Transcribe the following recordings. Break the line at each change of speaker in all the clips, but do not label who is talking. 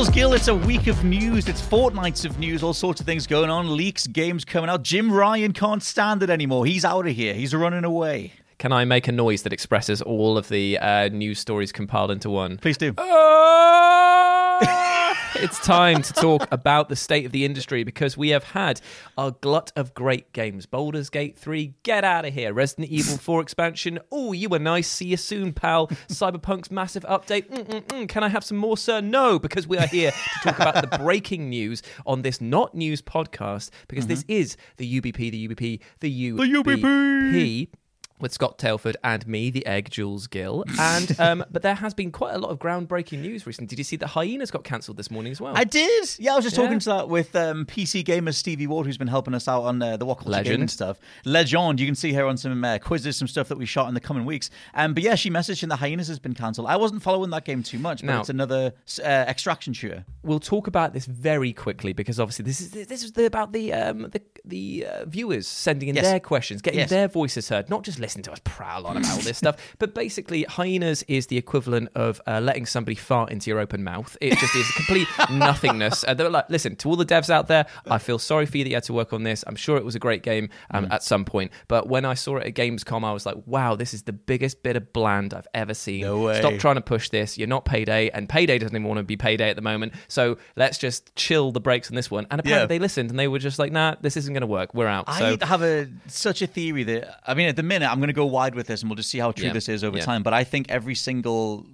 Jules Gill, it's a week of news. It's fortnights of news, all sorts of things going on, leaks, games coming out. Jim Ryan can't stand it anymore. He's out of here. He's running away.
Can I make a noise that expresses all of the uh, news stories compiled into one?
Please do.
it's time to talk about the state of the industry because we have had a glut of great games. Baldur's Gate 3, get out of here. Resident Evil 4 expansion, oh, you were nice. See you soon, pal. Cyberpunk's massive update. Mm-mm-mm. Can I have some more, sir? No, because we are here to talk about the breaking news on this not news podcast because mm-hmm. this is the UBP, the UBP, the UBP.
The UBP.
With Scott Tailford and me, the egg, Jules Gill. And um, but there has been quite a lot of groundbreaking news recently. Did you see that Hyenas got cancelled this morning as well?
I did. Yeah, I was just
Yeah.
talking to that with um, PC gamer Stevie Ward, who's been helping us out on uh, the What Culture
Legend.
Gaming stuff. Legend. You can see her on some uh, quizzes, some stuff that we shot in the coming weeks. Um, but yeah, she messaged and the Hyenas has been cancelled. I wasn't following that game too much, but
Now-
it's another uh, extraction shooter.
we'll talk about this very quickly because obviously this is this is the, about the um, the the uh, viewers sending in
Yes.
their questions, getting
Yes.
their voices heard, not just listening to us prowl on about all this stuff. But basically, hyenas is the equivalent of uh, letting somebody fart into your open mouth. It just is complete nothingness. Uh, they're like, listen to all the devs out there. I feel sorry for you that you had to work on this. I'm sure it was a great game um,
Mm.
at some point, but when I saw it at Gamescom, I was like, wow, this is the biggest bit of bland I've ever seen.
No way.
Stop trying to push this. You're not payday, and payday doesn't even want to be payday at the moment. So let's just chill the brakes on this one. And apparently
Yeah.
they listened and they were just like, nah, this isn't going to work. We're out. So
I have a such a theory that I mean, at the minute, I'm going to go wide with this, and we'll just see how true
Yeah.
this is over
Yeah.
time. But I think every single,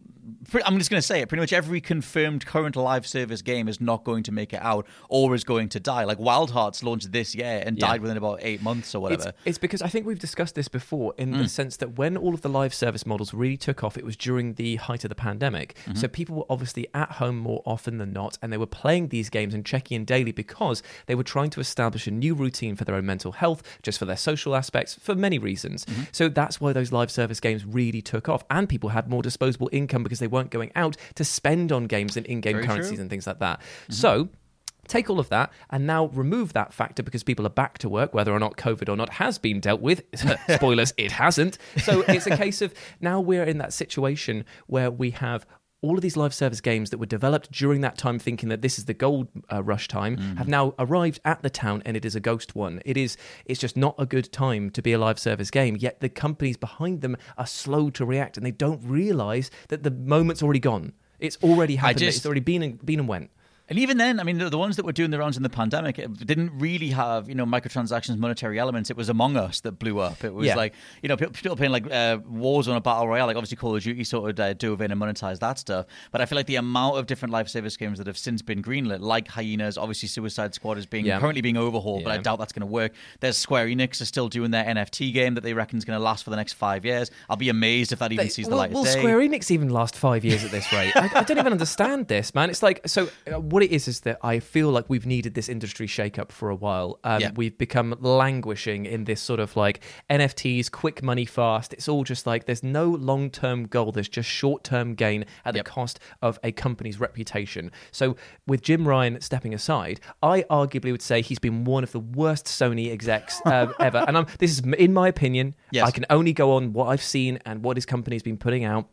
I'm just going to say it, pretty much every confirmed current live service game is not going to make it out or is going to die. Like Wild Hearts launched this year and
Yeah.
died within about eight months or whatever.
it's because I think we've discussed this before in
Mm.
the sense that when all of the live service models really took off, it was during the height of the pandemic.
Mm-hmm.
So people were obviously at home more often than not, and they were playing these games and checking in daily because they were trying to establish a new routine for their own mental health, just for their social aspects, for many reasons.
Mm-hmm.
So that's why those live service games really took off, and people had more disposable income because they weren't going out to spend on games and in-game currencies
true.
and things like that. Mm-hmm. So. Take all of that and now remove that factor because people are back to work, whether or not COVID or not has been dealt with. Spoilers, it hasn't. So it's a case of now we're in that situation where we have all of these live service games that were developed during that time, thinking that this is the gold uh, rush time, have now arrived at the town, and it is a ghost one. It is. It's just not a good time to be a live service game. Yet the companies behind them are slow to react, and they don't realize that the moment's already gone. It's already happened.
just-
it's already been and, been and went.
And even then, I mean, the, the ones that were doing the rounds in the pandemic it didn't really have, you know, microtransactions, monetary elements. It was Among Us that blew up. It was
Yeah.
like, you know, people, people playing like uh, Warzone, a battle royale, like obviously Call of Duty sort of uh, dove in and monetized that stuff. But I feel like the amount of different service games that have since been greenlit, like Hyenas, obviously Suicide Squad is being
Yeah.
currently being overhauled, but I doubt that's going to work. There's Square Enix are still doing their NFT game that they reckon is going to last for the next five years. I'll be amazed if that even
They-
sees the
will,
light
will
of day.
Square Enix even last five years at this rate? I, I don't even understand this, man. It's like so. Uh, what it is is that I feel like we've needed this industry shakeup for a while. Um,
Yeah.
We've become languishing in this sort of like NFTs, quick money, fast. It's all just like there's no long term goal. There's just short term gain at the
Yep.
cost of a company's reputation. So with Jim Ryan stepping aside, I arguably would say he's been one of the worst Sony execs uh, ever. And I'm, this is in my opinion.
Yes.
I can only go on what I've seen and what his company's been putting out.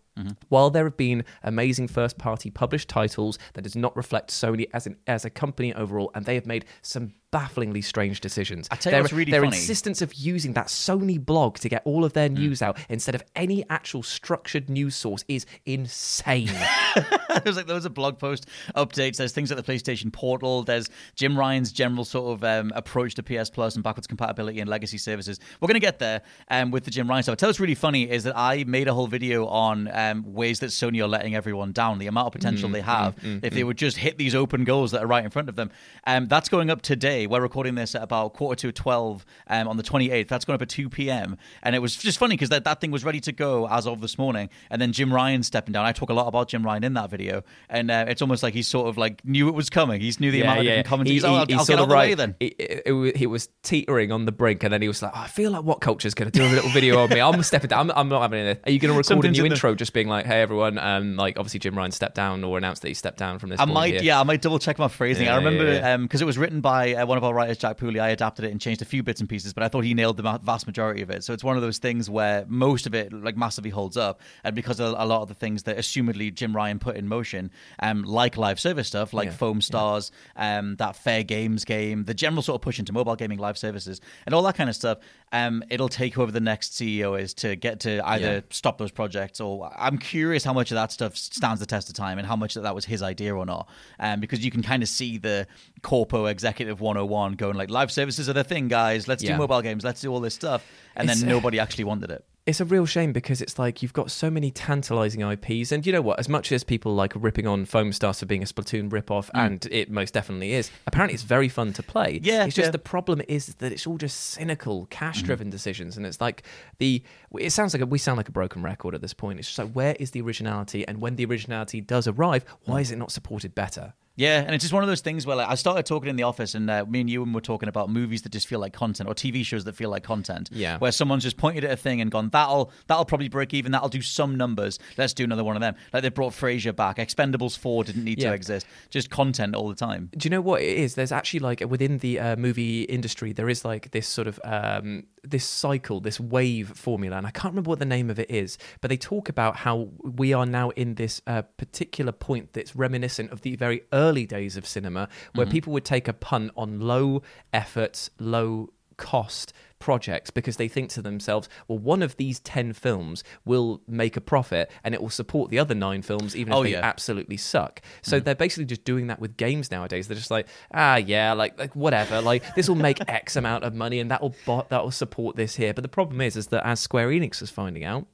While there have been amazing first party published titles, that does not reflect Sony as an as a company overall, and they have made some bafflingly strange decisions.
I tell you
their,
what's really
their
funny.
insistence of using that Sony blog to get all of their news out instead of any actual structured news source is insane.
there's like loads of blog post updates. There's things like the PlayStation Portal. There's Jim Ryan's general sort of um, approach to PS Plus and backwards compatibility and legacy services. We're going to get there um, with the Jim Ryan stuff. I tell you what's really funny is that I made a whole video on um, ways that Sony are letting everyone down, the amount of potential they have if they would just hit these open goals that are right in front of them. Um, that's going up today. We're recording this at about quarter to 12 um, on the 28th. That's going up at 2 p.m. And it was just funny because that, that thing was ready to go as of this morning. And then Jim Ryan stepping down. I talk a lot about Jim Ryan in that video. And uh, it's almost like he sort of like knew it was coming. He knew the amount of different commentaries.
He,
oh,
he-
I'll,
he's
I'll get out
of
the
right.
way then.
It, it, it he was teetering on the brink, and then he was like, oh, "I feel like what culture's going to do a little video on me. I'm stepping down. I'm, I'm not having it. Are you going to record
Something's
a new
in the-
intro, just being like, "Hey everyone," um, like obviously Jim Ryan stepped down or announced that he stepped down from this.
I might,
here.
yeah, I might double check my phrasing.
Yeah,
I remember
yeah, yeah.
because it was written by uh, one of our writers, Jack Pooley. I adapted it and changed a few bits and pieces, but I thought he nailed the vast majority of it. So it's one of those things where most of it like massively holds up, and because a, a lot of the things that assumedly Jim Ryan put in motion, um, like live service stuff, like Foam Stars, um, that Fair Games game, the general sort of push into mobile gaming live services, and all that kind of stuff. Um, it'll take whoever the next CEO is to get to either stop those projects or I'm curious how much of that stuff stands the test of time and how much of that was his idea or not. Um, because you can kind of see the corpo executive 101 going like live services are the thing, guys. Let's do mobile games. Let's do all this stuff. And
It's-
then nobody actually wanted it.
It's a real shame because it's like you've got so many tantalizing IPs, and you know what? As much as people like ripping on Foam Stars for being a Splatoon ripoff, and it most definitely is, apparently it's very fun to play.
Mm. Yeah,
it's just
yeah.
the problem is that it's all just cynical, cash-driven
Mm.
decisions, and it's like the. It sounds like a, we sound like a broken record at this point. It's just like where is the originality, and when the originality does arrive, why is it not supported better?
Yeah, and it's just one of those things where like, I started talking in the office, and uh, me and Ewan were talking about movies that just feel like content, or TV shows that feel like content.
Yeah.
where someone's just pointed at a thing and gone, "That'll that'll probably break even. That'll do some numbers. Let's do another one of them." Like they brought Frasier back. Expendables Four didn't need
Yeah.
to exist. Just content all the time.
Do you know what it is? There's actually like within the uh, movie industry, there is like this sort of um, this cycle, this wave formula, and I can't remember what the name of it is, but they talk about how we are now in this uh, particular point that's reminiscent of the very early days of cinema, where people would take a punt on low effort, low cost projects because they think to themselves, well, one of these 10 films will make a profit and it will support the other nine films, even if
Oh,
they
yeah.
absolutely suck. So they're basically just doing that with games nowadays. They're just like, ah, yeah, like, like whatever, like this will make X amount of money and that will that will support this here. But the problem is, is that as Square Enix is finding out.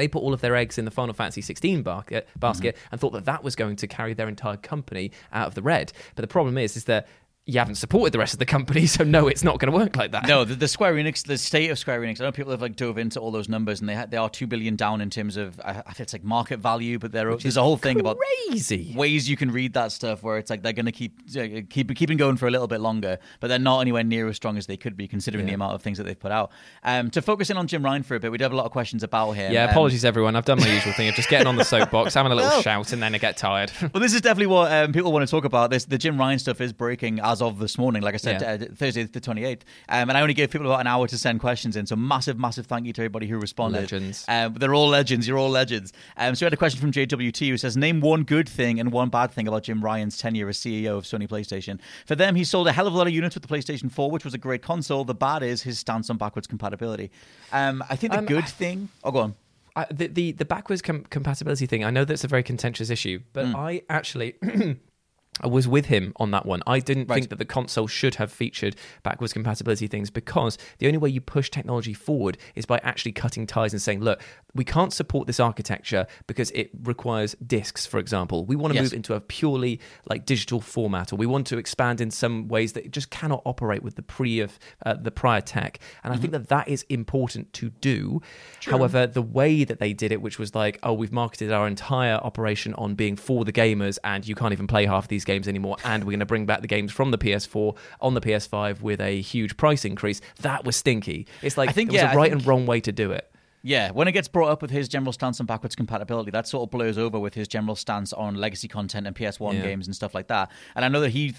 They put all of their eggs in the Final Fantasy 16 basket, basket and thought that that was going to carry their entire company out of the red. But the problem is, is that you haven't supported the rest of the company, so no, it's not going to work like that.
No, the, the Square Enix, the state of Square Enix. I know people have like dove into all those numbers, and they ha- they are two billion down in terms of I, I think it's like market value, but there there's a whole thing about
crazy.
ways you can read that stuff where it's like they're going to keep uh, keep keeping going for a little bit longer, but they're not anywhere near as strong as they could be considering the amount of things that they've put out. Um, to focus in on Jim Ryan for a bit, we do have a lot of questions about him.
Yeah,
Um,
apologies everyone. I've done my usual thing of just getting on the soapbox, having a little
No.
shout, and then I get tired.
Well, this is definitely what um, people want to talk about. This the Jim Ryan stuff is breaking as of this morning. Like I said,
Yeah.
uh, Thursday the twenty eighth, um, and I only gave people about an hour to send questions in. So massive, massive thank you to everybody who responded.
Legends.
Um, they're all legends. You're all legends. Um, so we had a question from JWT who says, "Name one good thing and one bad thing about Jim Ryan's tenure as CEO of Sony PlayStation. For them, he sold a hell of a lot of units with the PlayStation 4, which was a great console. The bad is his stance on backwards compatibility. Um, I think the
Um,
good
I-
thing. Oh, go on.
I, the, the the backwards com- compatibility thing. I know that's a very contentious issue, but
Hmm.
I actually. I was with him on that one. I didn't
Right.
think that the console should have featured backwards compatibility things because the only way you push technology forward is by actually cutting ties and saying, look, we can't support this architecture because it requires discs, for example. We want to
Yes.
move into a purely like digital format, or we want to expand in some ways that just cannot operate with the pre of uh, the prior tech. And I think
Mm-hmm.
that that is important to do. However, the way that they did it, which was like, oh, we've marketed our entire operation on being for the gamers, and you can't even play half these games anymore, and we're going to bring back the games from the PS4 on the PS5 with a huge price increase. That was stinky. It's like
I think,
it was
yeah,
a right
think-
and wrong way to do it.
Yeah, when it gets brought up with his general stance on backwards compatibility, that sort of blurs over with his general stance on legacy content and PS1
Yeah.
games and stuff like that. And I know that he,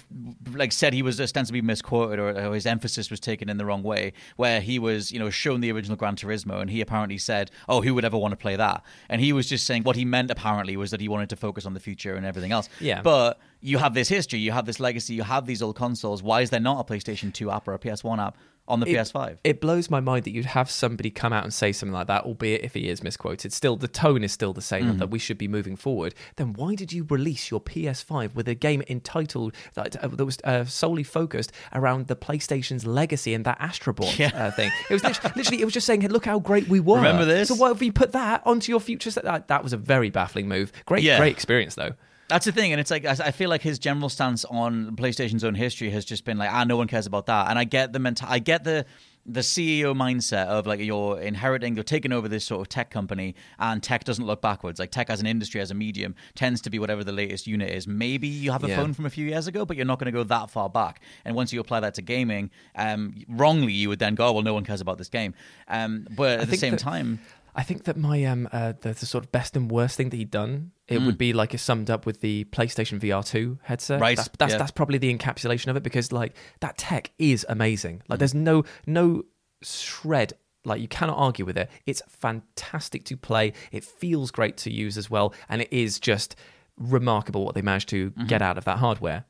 like, said he was ostensibly misquoted or, or his emphasis was taken in the wrong way, where he was, you know, shown the original Gran Turismo and he apparently said, "Oh, who would ever want to play that?" And he was just saying what he meant apparently was that he wanted to focus on the future and everything else.
Yeah.
But you have this history, you have this legacy, you have these old consoles. Why is there not a PlayStation 2 app or a PS1 app on the
It-
PS5?
It blows my mind that you'd have somebody come out and say something like that, albeit if he is misquoted. Still, the tone is still the same
Mm-hmm.
that we should be moving forward. Then why did you release your PS5 with a game entitled that, uh, that was uh, solely focused around the PlayStation's legacy and that Astrobot
Yeah.
uh, thing? It was literally, literally, it was just saying, "Hey, "Look how great we were."
Remember this?
So why have you put that onto your future? That, that was a very baffling move. Great,
Yeah.
great experience though.
That's the thing, and it's like I I feel like his general stance on PlayStation's own history has just been like, ah, no one cares about that. And I get the menta- I get the the CEO mindset of like you're inheriting, you're taking over this sort of tech company, and tech doesn't look backwards. Like tech as an industry, as a medium, tends to be whatever the latest unit is. Maybe you have a
Yeah.
phone from a few years ago, but you're not going to go that far back. And once you apply that to gaming, um, wrongly, you would then go, oh, well, no one cares about this game. Um, but at the same
that-
time.
I think that my um uh, the, the sort of best and worst thing that he'd done it would mm. be like it's summed up with the PlayStation VR two headset.
Right,
That's that's,
yeah.
that's probably the encapsulation of it because like that tech is amazing. Like mm. there's no no shred. Like you cannot argue with it. It's fantastic to play. It feels great to use as well, and it is just remarkable what they managed to mm-hmm. get out of that hardware.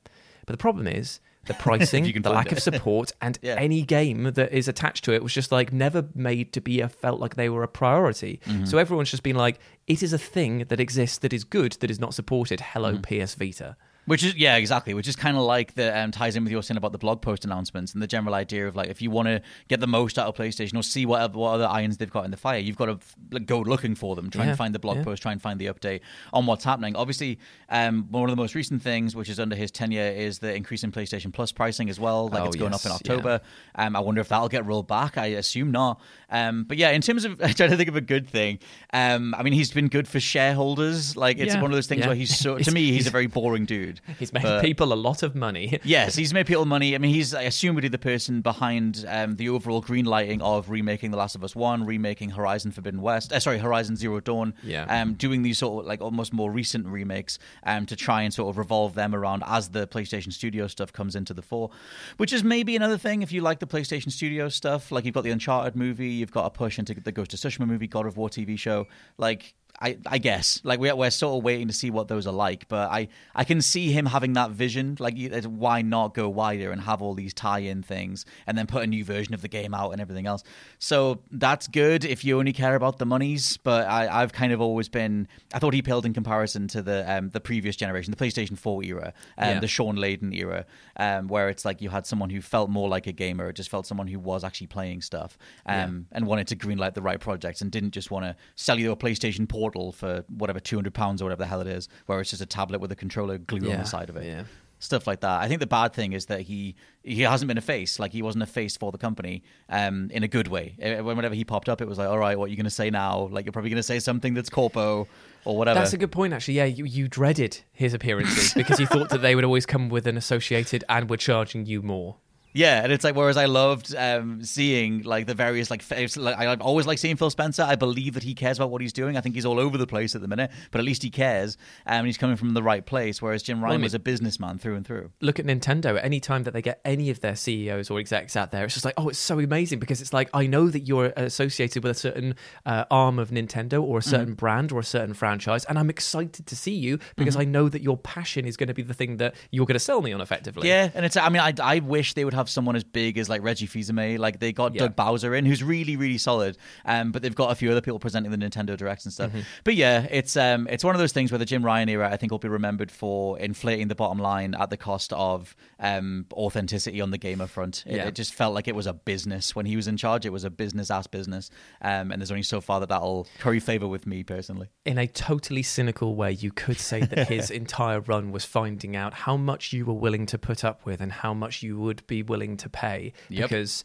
But the problem is the pricing, the lack
it.
of support, and
Yeah.
any game that is attached to it was just like never made to be a felt like they were a priority.
Mm-hmm.
So everyone's just been like, it is a thing that exists that is good that is not supported. Hello,
Mm-hmm.
PS Vita.
Which is yeah, exactly. Which is kind of like the um, ties in with your saying about the blog post announcements and the general idea of like if you want to get the most out of PlayStation or see what what other irons they've got in the fire, you've got to like, go looking for them, try
Yeah,
and find the blog
yeah.
post, try and find the update on what's happening. Obviously, um, one of the most recent things, which is under his tenure, is the increase in PlayStation Plus pricing as well. Like
Oh,
it's going
yes,
up in
yeah.
October. Um, I wonder if that'll get rolled back. I assume not. Um, but yeah, in terms of trying to think of a good thing, um, I mean, he's been good for shareholders. Like it's
Yeah,
one of those things
yeah.
where he's so to me, he's- a very boring dude.
He's made
But-
people a lot of money.
Yes, he's made people money. I mean, he's I assume really the person behind um, the overall green lighting of remaking The Last of Us One, remaking Horizon Forbidden West. Uh, sorry, Horizon Zero Dawn.
Yeah.
Um, doing these sort of like almost more recent remakes um, to try and sort of revolve them around as the PlayStation Studio stuff comes into the fore, which is maybe another thing if you like the PlayStation Studio stuff. Like you've got the Uncharted movie, you've got a push into the Ghost of Tsushima movie, God of War TV show. Like I, I guess. Like we're, we're sort of waiting to see what those are like but I, I can see him having that vision. Like why not go wider and have all these tie-in things and then put a new version of the game out and everything else. So that's good if you only care about the monies but I, I've kind of always been I thought he paled in comparison to the um, the previous generation the PlayStation 4 era um,
Yeah.
the Shawn Layden era um, where it's like you had someone who felt more like a gamer it just felt someone who was actually playing stuff um, and wanted to greenlight the right projects and didn't just want to sell you a PlayStation Portal for whatever two hundred pounds or whatever the hell it is, where it's just a tablet with a controller glued on the side of it.
yeah.
Stuff like that. I think the bad thing is that he he hasn't been a face. Like he wasn't a face for the company um, in a good way. Eh, Whenever he popped up, it was like, all right, what are you going to say now? Like you're probably going to say something that's corpo or whatever.
That's a good point, actually. Yeah, you, you dreaded his appearances because you thought that they would always come with an associated and were charging you more.
Yeah, and it's like whereas I loved um, seeing like the various like, it's like I always like seeing Phil Spencer. I believe that he cares about what he's doing. I think he's all over the place at the minute, but at least he cares, um, and he's coming from the right place. Whereas Jim Ryan
mean-
was a businessman through and through.
look at Nintendo. Any time that they get any of their CEOs or execs out there, it's just like, oh, it's so amazing because it's like I know that you're associated with a certain uh, arm of Nintendo or a certain
Mm-hmm.
brand or a certain franchise, and I'm excited to see you because I know that your passion is going to be the thing that you're going to sell me on effectively.
Yeah, and it's. I mean, I, I wish they would have someone as big as like Reggie Fils-Aimé. Like they got
Yeah.
Doug Bowser in, who's really really solid. Um, but they've got a few other people presenting the Nintendo Directs and stuff.
Mm-hmm.
But yeah, it's um, it's one of those things where the Jim Ryan era, I think, will be remembered for inflating the bottom line at the cost of um authenticity on the gamer front. It,
Yeah.
it just felt like it was a business when he was in charge. It was a business ass business. Um, and there's only so far that that'll curry favor with me personally.
in a totally cynical way, you could say that his entire run was finding out how much you were willing to put up with and how much you would be willing to pay.
Yep.
Because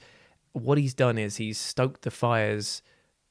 what he's done is he's stoked the fires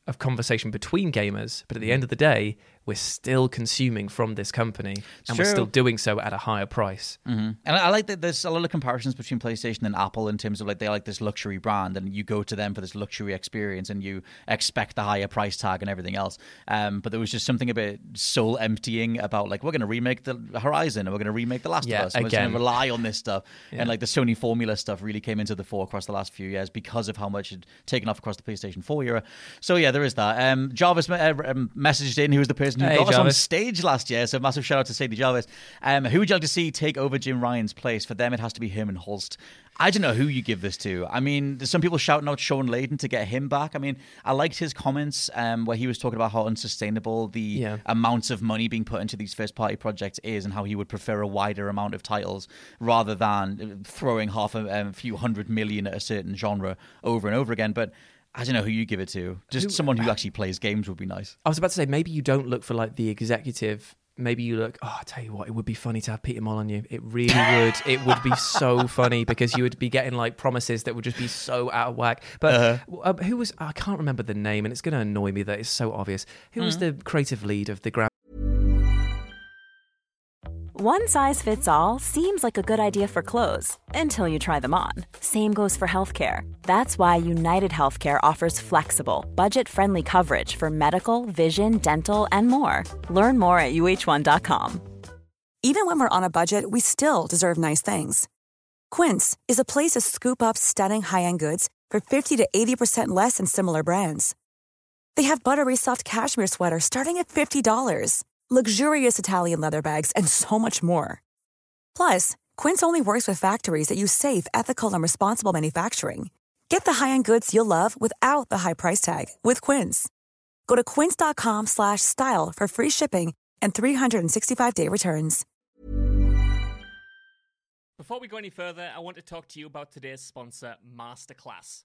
of conversation between gamers, but at the end mm-hmm. of the day, we're still consuming from this company and we're still doing so at a higher price.
And I I like that there's a lot of comparisons between PlayStation and Apple in terms of like they like this luxury brand, and you go to them for this luxury experience, and you expect the higher price tag and everything else. Um, but there was just something a bit soul emptying about like we're going to remake the Horizon, and we're going to remake the Last
Yeah,
of Us, and we're going to rely on this stuff. And like the Sony formula stuff really came into the fore across the last few years because of how much it taken off across the PlayStation 4 era. So yeah, there is that. Um, Jarvis uh, um, messaged in, who was the person who
Hey,
got us on stage last year. So massive shout out to Sadie Jarvis. Um, who would you like to see take over Jim Ryan's place? For them, it has to be Hermen Hulst. I don't know who you give this to. I mean, there's some people shouting out Shawn Layden to get him back. I mean, I liked his comments um, where he was talking about how unsustainable the
Yeah.
amounts of money being put into these first party projects is and how he would prefer a wider amount of titles rather than throwing half a, um, few hundred million at a certain genre over and over again. But I don't know who you give it to. Just someone who uh, actually plays games would be nice.
I was about to say maybe you don't look for like the executive. Maybe you look. Oh, I tell you what, it would be funny to have Peter Molyneux. It really would. it would be so funny because you would be getting like promises that would just be so out of whack. But uh-huh. uh, who was? I can't remember the name, and it's going to annoy me that it's so obvious. Who was hmm. the creative lead of the Grand?
One size fits all seems like a good idea for clothes until you try them on. Same goes for healthcare. That's why United Healthcare offers flexible, budget friendly coverage for medical, vision, dental, and more. Learn more at uh1.com.
Even when we're on a budget, we still deserve nice things. Quince is a place to scoop up stunning high-end goods for 50 to 80% less than similar brands. They have buttery soft cashmere sweaters starting at $50, luxurious Italian leather bags, and so much more. Plus, Quince only works with factories that use safe, ethical, and responsible manufacturing. Get the high-end goods you'll love without the high price tag with Quince. Go to quince.com slash style for free shipping and 365-day returns.
Before we go any further, I want to talk to you about today's sponsor, Masterclass.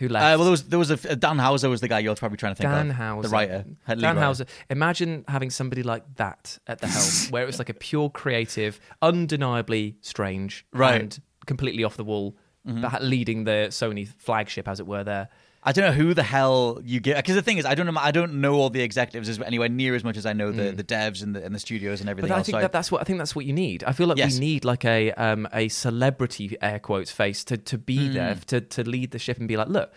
Who left?
Uh, well, there was there was a Dan Houser was the guy you're probably trying to think
Dan
of.
Houser.
the writer.
Dan
writer.
Houser. Imagine having somebody like that at the helm, where it was like a pure creative, undeniably strange,
Right. Mm-hmm.
and completely off the wall, but leading the Sony flagship, as it were. There,
I don't know who the hell you get because the thing is I don't know I don't know all the executives as anywhere near as much as I know the, the devs and the and the studios and everything
Mm. but I
else.
think
So
that that's what I think that's what you need. I feel like
Yes.
we need like a um a celebrity air quotes face to to be
Mm.
there to to lead the ship and be like, look.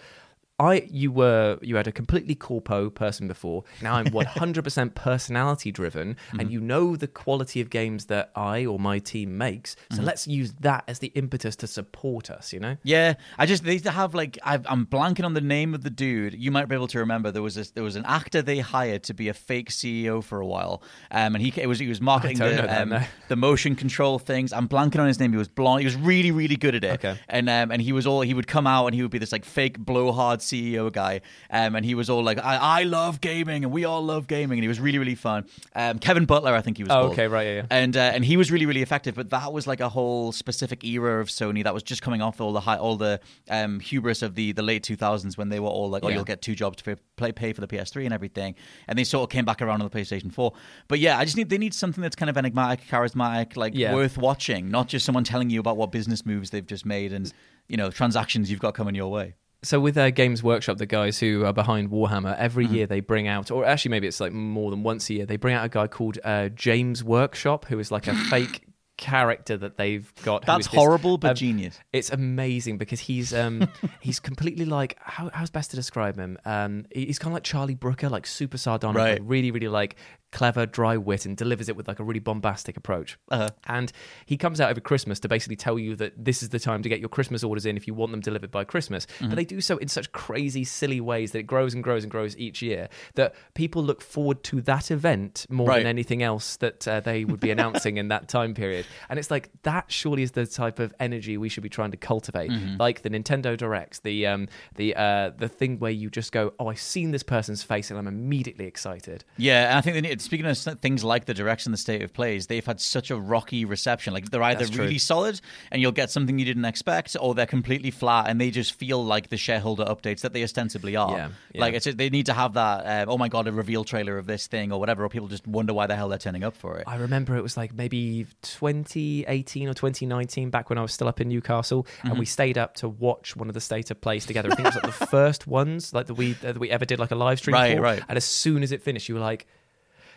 I you were you had a completely corpo person before. Now I'm 100% personality driven,
Mm-hmm.
and you know the quality of games that I or my team makes. So
Mm-hmm.
let's use that as the impetus to support us. You know.
Yeah, I just they used to have like I've, I'm blanking on the name of the dude. You might be able to remember. There was a, there was an actor they hired to be a fake CEO for a while, um, and he it was he was marketing the
that,
um,
no.
the motion control things. I'm blanking on his name. He was blonde. He was really really good at it.
Okay.
and um, and he was all he would come out and he would be this like fake blowhard CEO guy, um, and he was all like I, I love gaming and we all love gaming, and he was really really fun. Um, Kevin Butler, I think he was.
Oh,
called.
okay, right, yeah, yeah.
And uh, and he was really really effective, but that was like a whole specific era of Sony that was just coming off all the high, all the um, hubris of the the late 2000s when they were all like, oh,
Yeah.
you'll get two jobs to play pay for the PS3 and everything, and they sort of came back around on the PlayStation 4. But yeah, I just need they need something that's kind of enigmatic, charismatic, like
Yeah.
worth watching, not just someone telling you about what business moves they've just made and you know transactions you've got coming your way.
So with their Games Workshop, the guys who are behind Warhammer, every
Mm-hmm.
year they bring out, or actually maybe it's like more than once a year, they bring out a guy called uh, James Workshop, who is like a fake character that they've got.
That's
this-
horrible, but
um,
genius.
It's amazing because he's um he's completely like how, how's best to describe him? Um, he's kind of like Charlie Brooker, like super sardonic,
Right.
really really like clever, dry wit, and delivers it with like a really bombastic approach.
Uh-huh.
And he comes out over Christmas to basically tell you that this is the time to get your Christmas orders in if you want them delivered by Christmas.
Mm-hmm.
But they do so in such crazy, silly ways that it grows and grows and grows each year that people look forward to that event more
Right.
than anything else that uh, they would be announcing in that time period. And it's like that surely is the type of energy we should be trying to cultivate,
Mm-hmm.
like the Nintendo Directs, the um, the uh, the thing where you just go, oh, I've seen this person's face and I'm immediately excited.
Yeah, and I think they need, speaking of things like the direction the state of plays, they've had such a rocky reception. Like they're either really solid and you'll get something you didn't expect, or they're completely flat and they just feel like the shareholder updates that they ostensibly are.
Yeah, yeah.
Like it's they need to have that. Uh, oh my god, a reveal trailer of this thing or whatever, or people just wonder why the hell they're turning up for it.
I remember it was like maybe 2018 or 2019, back when I was still up in Newcastle,
Mm-hmm.
and we stayed up to watch one of the state of plays together. I think it was like the first ones like that we that we ever did like a live stream
Right,
for.
right.
And as soon as it finished, you were like.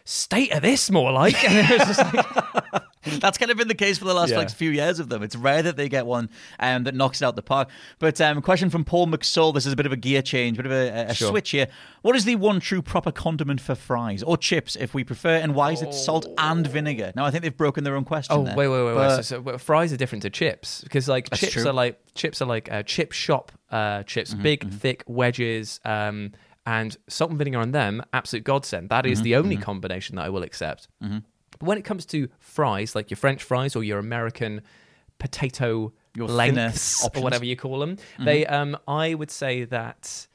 State of this more like, and it was just like,
That's kind of been the case for the last
Yeah.
like few years of them. It's rare that they get one um, that knocks it out the park. But um, question from Paul McSull. This is a bit of a gear change, bit of a, a
Sure.
switch here. What is the one true proper condiment for fries or chips, if we prefer, and why is it salt and vinegar? Now I think they've broken their own question.
Oh
there.
wait, wait, wait, wait. So, so fries are different to chips because like
That's
chips
true.
are like chips are like uh, chip shop uh, chips,
Mm-hmm,
big thick wedges, um, and salt and vinegar on them, absolute godsend. That is Mm-hmm, the only combination that I will accept. But when it comes to fries, like your French fries or your American potato
Your
lengths or whatever you call them,
Mm-hmm.
they um, I would say that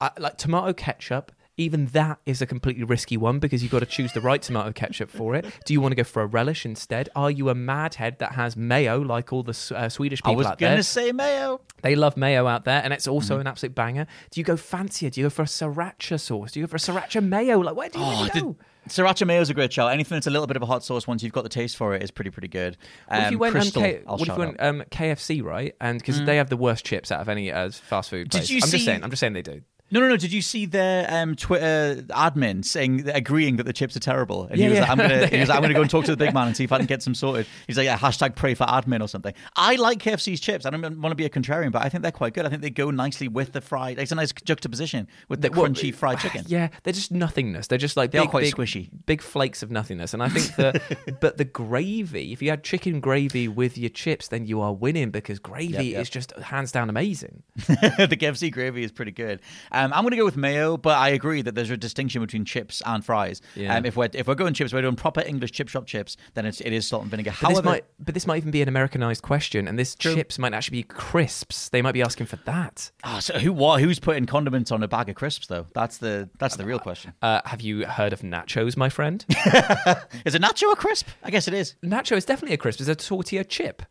uh, like tomato ketchup even that is a completely risky one because you've got to choose the right tomato ketchup for it. Do you want to go for a relish instead? Are you a madhead that has mayo like all the uh, Swedish
I
people
was
out
gonna say mayo.
They love mayo out there, and it's also
Mm-hmm.
an absolute banger. Do you go fancier? Do you go for a sriracha sauce? Do you go for a sriracha mayo? Like where do you
Oh,
wanna
the-
go?
Sriracha mayo is a great shout. Anything that's a little bit of a hot sauce, once you've got the taste for it, is pretty pretty good.
What if
Um,
you went, um,
Crystal,
K-
I'll
what if you went um, KFC, right? And because they have the worst chips out of any uh, fast food. Place.
Did you
I'm
see-
just saying. I'm just saying they do.
No, no, no. Did you see their um, Twitter admin saying, agreeing that the chips are terrible? And he
Yeah,
was
yeah.
like, I'm gonna, he was like, I'm gonna go and talk to the big man and see if I can get some sorted. He's like, yeah, hashtag pray for admin or something. I like KFC's chips. I don't want to be a contrarian, but I think they're quite good. I think they go nicely with the fried. It's a nice juxtaposition with the crunchy fried chicken.
Yeah, they're just nothingness. They're just like
They are
big,
quite
big,
squishy.
big flakes of nothingness. And I think that, but the gravy, if you had chicken gravy with your chips, then you are winning because gravy
Yep, yep.
is just hands down amazing.
the KFC gravy is pretty good. Um, I'm going to go with mayo, but I agree that there's a distinction between chips and fries.
Yeah.
Um, if we're if we're going chips, we're doing proper English chip shop chips, then it's, it is salt and vinegar.
But
However,
this might, but this might even be an Americanized question, and this chips might actually be crisps. They might be asking for that.
Ah, so who what, who's putting condiments on a bag of crisps though? That's the that's the real question.
Uh, have you heard of nachos, my friend?
Is a nacho a crisp? I guess it is.
Nacho is definitely a crisp. It's a tortilla chip,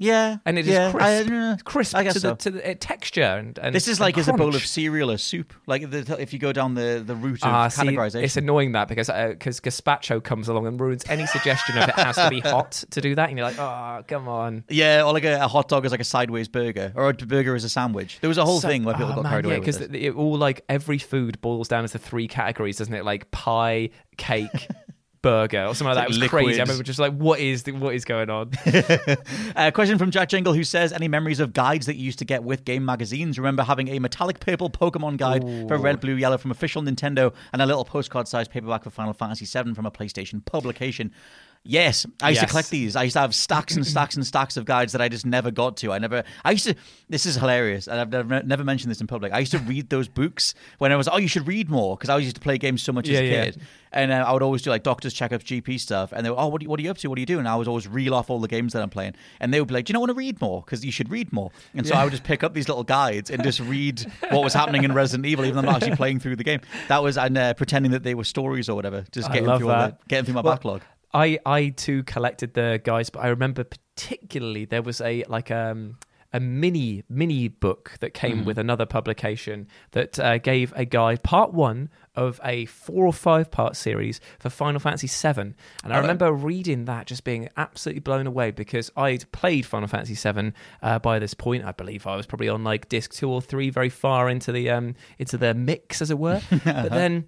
Yeah,
and it is
yeah,
crisp.
I, uh,
crisp
I guess
to
so.
the to the uh, texture and, and
this is like is a bowl of cereal or soup. Like the, if you go down the, the route of
see,
categorization.
it's annoying that because because gazpacho comes along and ruins any suggestion of it has to be hot to do that, and you're like, oh, come on.
yeah, or like a, a hot dog is like a sideways burger, or a burger is a sandwich. There was a whole
So-
thing where people
oh,
got
man,
carried away with
because
it.
it all like every food boils down into three categories, doesn't it? Like pie, cake, burger or something like that. It was
Like
crazy. I
liquid.
remember just like, what is the, what is going on?
A uh, question from Jack Jingle who says, Any memories of guides that you used to get with game magazines? Remember having a metallic purple Pokemon guide for red, blue, yellow from official Nintendo and a little postcard sized paperback for Final Fantasy VII from a PlayStation publication? Yes, I used
Yes.
to collect these. I used to have stacks and stacks and stacks of guides that I just never got to. I never. I used to. This is hilarious, and I've never, never mentioned this in public. I used to read those books when I was. Oh, you should read more because I used to play games so much as a
yeah.
kid. And uh, I would always do like doctors checkups, GP stuff, and they were, oh, what are, you, what are you up to? What are you doing? And I would always reel off all the games that I'm playing, and they would be like, do you not want to read more? Because you should read more. And so I would just pick up these little guides and just read what was happening in Resident Evil, even though I'm not actually playing through the game. That was and uh, pretending that they were stories or whatever, just
I
getting through all the, getting through my
Well,
backlog.
I I too collected the guys, but I remember particularly there was a like um a mini mini book that came with another publication that uh, gave a guide part one of a four or five part series for Final Fantasy VII, and I remember reading that just being absolutely blown away because I'd played Final Fantasy VII uh, by this point. I believe I was probably on like disc two or three, very far into the um into the mix, as it were. but then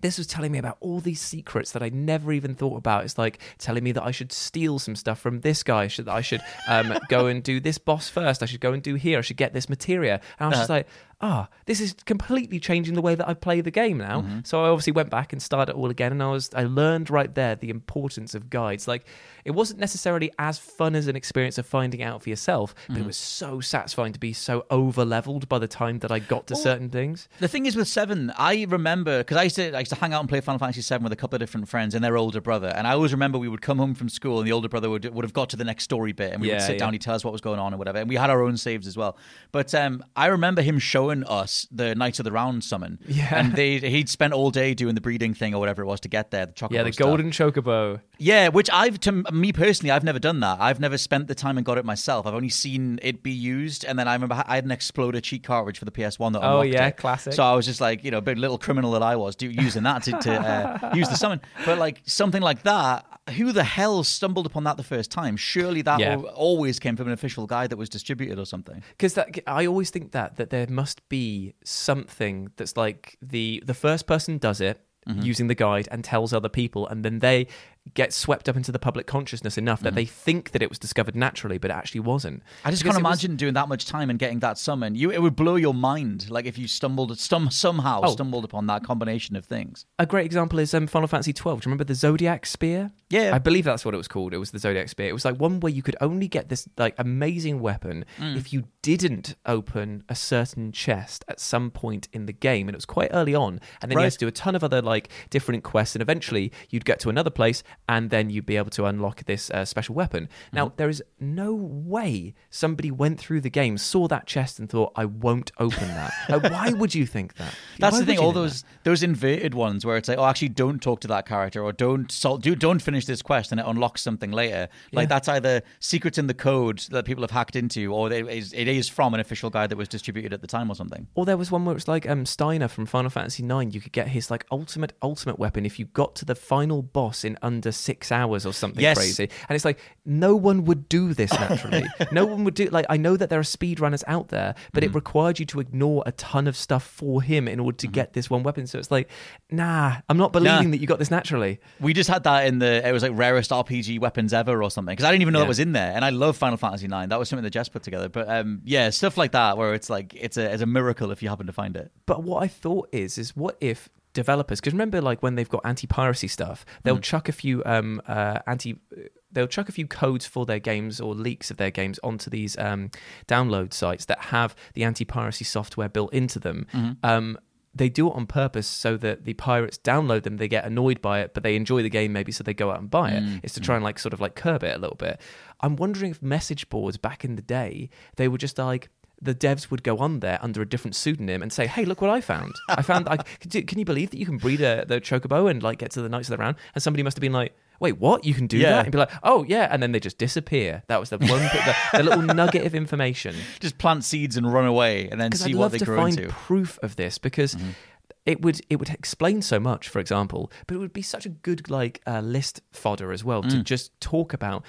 this was telling me about all these secrets that I never even thought about. It's like telling me that I should steal some stuff from this guy, should, that I should um, go and do this boss first. I should go and do here. I should get this materia. And I was just like, ah, this is completely changing the way that I play the game now. So I obviously went back and started it all again, and I was I learned right there the importance of guides. Like it wasn't necessarily as fun as an experience of finding out for yourself, but it was so satisfying to be so over leveled by the time that I got to certain things.
The thing is with Seven, I remember because I used to I used to hang out and play Final Fantasy Seven with a couple of different friends and their older brother, and I always remember we would come home from school and the older brother would would have got to the next story bit and we
Yeah,
would sit
yeah.
down, he'd tell us what was going on and whatever, and we had our own saves as well. But um, I remember him showing us the Knights of the Round summon,
Yeah.
and they he'd spent all day doing the breeding thing or whatever it was to get there, the chocolate.
Yeah, the golden chocobo.
Yeah, which I've to me personally, I've never done that. I've never spent the time and got it myself. I've only seen it be used, and then I remember I had an Xploder cheat cartridge for the PS1 that
Oh, yeah,
it.
classic.
So I was just like, you know, big little criminal that I was, do, using that to, to uh, use the summon. But like something like that, who the hell stumbled upon that the first time? Surely that
Yeah.
al- always came from an official guide that was distributed or something.
because I always think that that there must be something that's like the the first person does it
Mm-hmm.
using the guide and tells other people and then they get swept up into the public consciousness enough that they think that it was discovered naturally but it actually wasn't
Mm-hmm. I just
Because
can't
it was-
imagine doing that much time and getting that summon. You, it would blow your mind, like if you stumbled, stum, somehow
Oh.
stumbled upon that combination of things.
a great example is um, Final Fantasy 12 do you remember the Zodiac spear
Yeah.
I believe that's what it was called it was the Zodiac spear it was like one where you could only get this like amazing weapon
Mm.
if you didn't open a certain chest at some point in the game and it was quite early on and then you had to do a ton of other like different quests and eventually you'd get to another place and then you'd be able to unlock this uh, special weapon now
Mm-hmm.
there is no way somebody went through the game saw that chest and thought i won't open that like, why would you think that
That's
Why
the thing. All those those inverted ones where it's like, oh, actually, don't talk to that character, or don't sol- do don't finish this quest, and it unlocks something later. Like
Yeah.
that's either secrets in the code that people have hacked into, or it is, it is from an official guide that was distributed at the time or something.
Or there was one where it's like um, Steiner from Final Fantasy IX. You could get his like ultimate ultimate weapon if you got to the final boss in under six hours or something
Yes.
crazy. And it's like no one would do this naturally. no one would do like I know that there are speedrunners out there, but
Mm-hmm.
it required you to ignore a ton of stuff for him in order to get this one weapon. So it's like, nah, I'm not believing that you got this naturally.
We just had that in the it was like rarest RPG weapons ever or something because I didn't even know
Yeah.
that was in there, and I love Final Fantasy Nine. That was something that Jess put together. But um, yeah, stuff like that where it's like it's a it's a miracle if you happen to find it.
But what I thought is, is what if developers? Because remember, like when they've got anti-piracy stuff, they'll chuck a few um uh, anti. They'll chuck a few codes for their games or leaks of their games onto these um, download sites that have the anti-piracy software built into them. Um, they do it on purpose so that the pirates download them, they get annoyed by it, but they enjoy the game maybe, so they go out and buy it. It's to try and like sort of like curb it a little bit. I'm wondering if message boards back in the day they were just like the devs would go on there under a different pseudonym and say, "Hey, look what I found! I found. I, can, you believe that you can breed a, the chocobo and like get to the Knights of the Round?" And somebody must have been like, "Wait, what? You can do
Yeah.
that?" And be like, "Oh yeah," and then they just disappear. That was the one, the, the little nugget of information.
Just plant seeds and run away, and then see
I'd
what
love
they
to
grow
find
into.
proof of this because. It would it would explain so much, for example, but it would be such a good like uh, list fodder as well to
Mm.
just talk about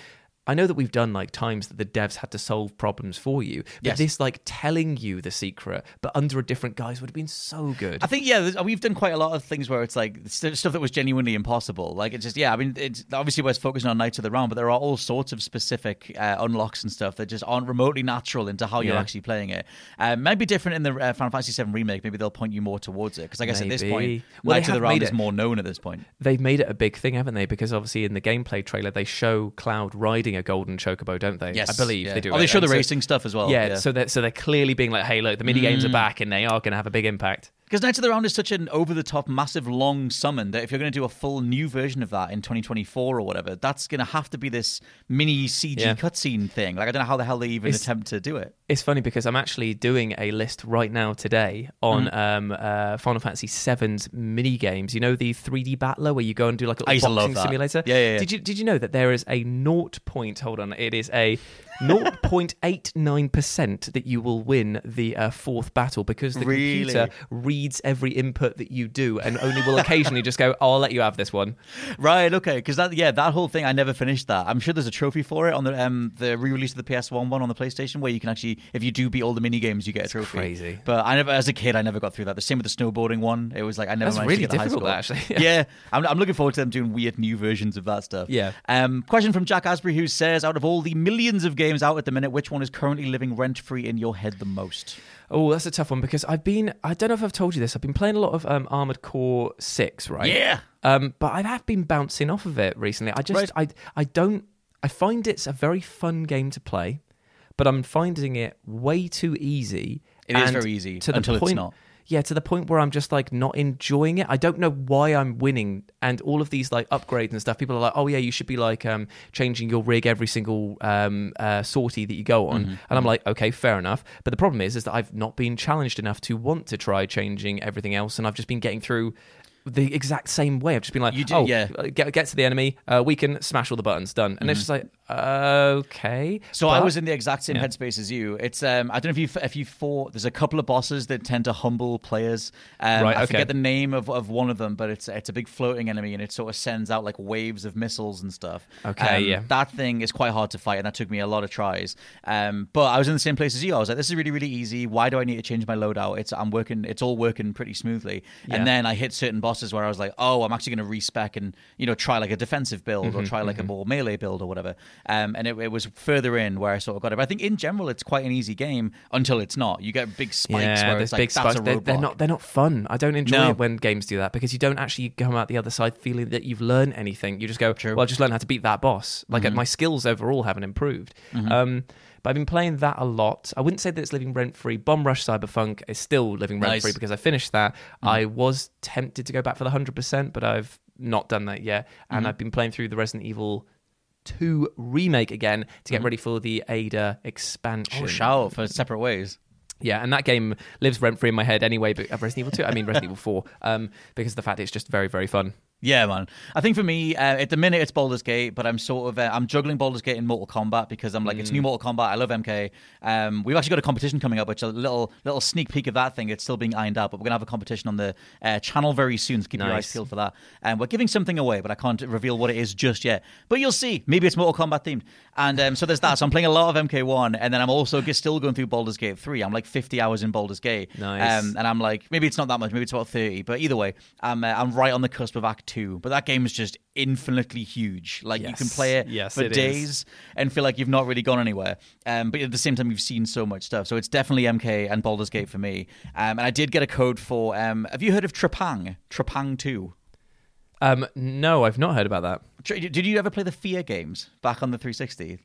I know that we've done like times that the devs had to solve problems for you, but
Yes.
this like telling you the secret, but under a different guise would have been so good.
I think yeah, we've done quite a lot of things where it's like st- stuff that was genuinely impossible. Like it's just yeah, I mean, it's obviously we're focusing on Knights of the Round, but there are all sorts of specific uh, unlocks and stuff that just aren't remotely natural into how you're
Yeah.
actually playing it. Um, might be different in the uh, Final Fantasy VII remake. Maybe they'll point you more towards it because I guess at this point,
Well,
Knights of the Round is more known at this point.
They've made it a big thing, haven't they? Because obviously in the gameplay trailer they show Cloud riding a golden chocobo, don't they?
Yes,
I believe
yeah.
they do.
Oh, they show the
so-
racing stuff as well.
Yeah,
yeah. Mm.
so they're so they're clearly being like, hey, look, the mini games are back and they are going to have a big impact.
Because Knights of the Round is such an over the top, massive, long summon that if you're going to do a full new version of that in 2024 or whatever, that's going to have to be this mini CG
Yeah.
cutscene thing. Like, I don't know how the hell they even
It's-
attempt to do it.
It's funny because I'm actually doing a list right now today on
Mm-hmm.
um, uh, Final Fantasy VII's mini games. You know the 3D battler where you go and do like a boxing simulator.
Yeah, yeah, yeah.
Did you did you know that there is a naught point? Hold on, it is a 0.89 percent that you will win the uh, fourth battle because the
Really?
computer reads every input that you do and only will occasionally just go, oh, "I'll let you have this one."
Right, okay, because that yeah, that whole thing I never finished that. I'm sure there's a trophy for it on the um the re-release of the PS1 one on the PlayStation where you can actually if you do beat all the mini games you get a trophy.
crazy.
But I never as a kid I never got through that. The same with the snowboarding one. It was like I never
That's
managed
really
to get the high
difficult,
score.
actually.
yeah, I'm, I'm looking forward to them doing weird new versions of that stuff.
Yeah.
Um, question from Jack Asbury who says, out of all the millions of games out at the minute, which one is currently living rent free in your head the most?
Oh, that's a tough one because I've been. I don't know if I've told you this. I've been playing a lot of um, Armored Core Six, right?
Yeah.
Um, but I have been bouncing off of it recently. I just, I, I don't. I find it's a very fun game to play, but I'm finding it way too easy.
It is very easy
to the
until it's
point,
not.
Yeah, to the point where I'm just like not enjoying it. I don't know why I'm winning, and all of these like upgrades and stuff. People are like, "Oh yeah, you should be like um, changing your rig every single um, uh, sortie that you go on,"
Mm-hmm.
and I'm like, "Okay, fair enough." But the problem is, is that I've not been challenged enough to want to try changing everything else, and I've just been getting through the exact same way. I've just been like,
You do-
"Oh,
yeah.
uh, get get to the enemy, uh, we can smash all the buttons, done," and it's just like, okay.
Mm-hmm. So I was in the exact same headspace as you. It's um, I don't know if you if you fought. There's a couple of bosses that tend to humble players. Um,
Right,
I forget the name of, of one of them, but it's it's a big floating enemy, and it sort of sends out like waves of missiles and stuff.
Okay,
Um,
yeah.
That thing is quite hard to fight, and that took me a lot of tries. Um, but I was in the same place as you. I was like, this is really really easy. Why do I need to change my loadout? It's I'm working. It's all working pretty smoothly.
Yeah.
And then I hit certain bosses where I was like, oh, I'm actually going to respec and you know try like a defensive build
Mm-hmm,
or try like a more melee build or whatever. Um, and it, it was further in where I sort of got it. But I think in general it's quite an easy game until it's not. You get big spikes
yeah,
where
there's
it's like
big
that's
spikes.
a
They're, they're not. They're not fun. I don't enjoy
No.
it when games do that because you don't actually come out the other side feeling that you've learned anything. You just go,
True.
well, I just learned how to beat that boss. Like
Mm-hmm.
my skills overall haven't improved. Um, but I've been playing that a lot. I wouldn't say that it's living rent free. Bomb Rush Cyberpunk is still living rent free
Nice.
because I finished that.
Mm-hmm.
I was tempted to go back for the hundred percent, but I've not done that yet. And
Mm-hmm.
I've been playing through the Resident Evil. 2 remake again to get ready for the Ada expansion.
Mm-hmm. Oh, shout for separate ways.
Yeah, and that game lives rent free in my head anyway. But uh, Resident Evil Two, I mean Resident Evil Four, um, because of the fact it's just very, very fun.
Yeah, man. I think for me, uh, at the minute, it's Baldur's Gate, but I'm sort of uh, I'm juggling Baldur's Gate in Mortal Kombat because I'm like it's
Mm.
new Mortal Kombat. I love MK. Um, we've actually got a competition coming up, which a little little sneak peek of that thing. It's still being ironed out, but we're gonna have a competition on the uh, channel very soon. So keep your eyes peeled for that. And we're giving something away, but I can't reveal what it is just yet. But you'll see. Maybe it's Mortal Kombat themed. And um, so there's that. So I'm playing a lot of MK1, and then I'm also g- still going through Baldur's Gate 3. I'm like 50 hours in Baldur's Gate.
Nice.
Um, and I'm like, maybe it's not that much, maybe it's about 30. But either way, I'm uh, I'm right on the cusp of Act 2. But that game is just infinitely huge. Like you can play it
Yes,
for
it is.
days and feel like you've not really gone anywhere. Um, but at the same time, you've seen so much stuff. So it's definitely MK and Baldur's Gate for me. Um, and I did get a code for. Um, have you heard of Trepang? Trepang 2.
Um, no, I've not heard about that.
Did you ever play the Fear games back on the 360?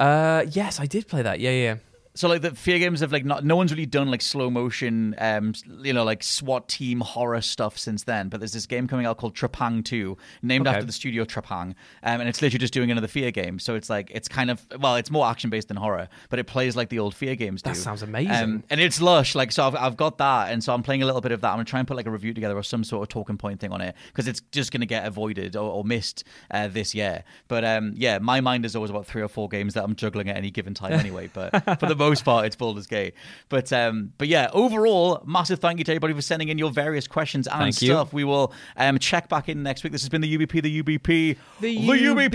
Uh, yes, I did play that. Yeah, yeah.
So like the fear games have like not no one's really done like slow motion um you know like SWAT team horror stuff since then but there's this game coming out called Trepang 2 named
Okay.
after the studio Trepang um, and it's literally just doing another fear game so it's like it's kind of well it's more action based than horror but it plays like the old fear games do
That sounds amazing.
um, and it's lush like so I've, I've got that and so I'm playing a little bit of that I'm gonna try and put like a review together or some sort of talking point thing on it because it's just gonna get avoided or, or missed uh, this year but um yeah my mind is always about three or four games that I'm juggling at any given time anyway but for the most part, it's Baldur's Gate. But um, but yeah, overall, massive thank you to everybody for sending in your various questions and
Thank you.
stuff. We will um, check back in next week. This has been the UBP, the UBP,
The
UBP.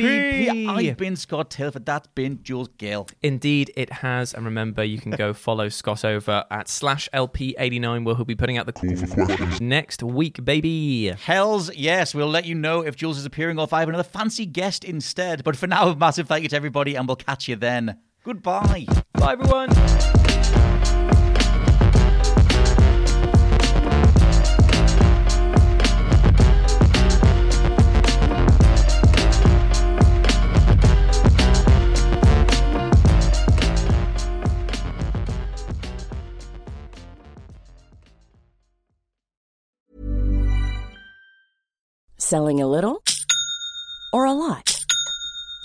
UBP.
I've been Scott Taylor, that's been Jules Gale.
Indeed, it has. And remember, you can go follow Scott over at slash LP89, where he'll be putting out the next week, baby.
Hells yes, we'll let you know if Jules is appearing or if I have another fancy guest instead. But for now, massive thank you to everybody, and we'll catch you then. Goodbye.
Bye, everyone.
Selling a little or a lot?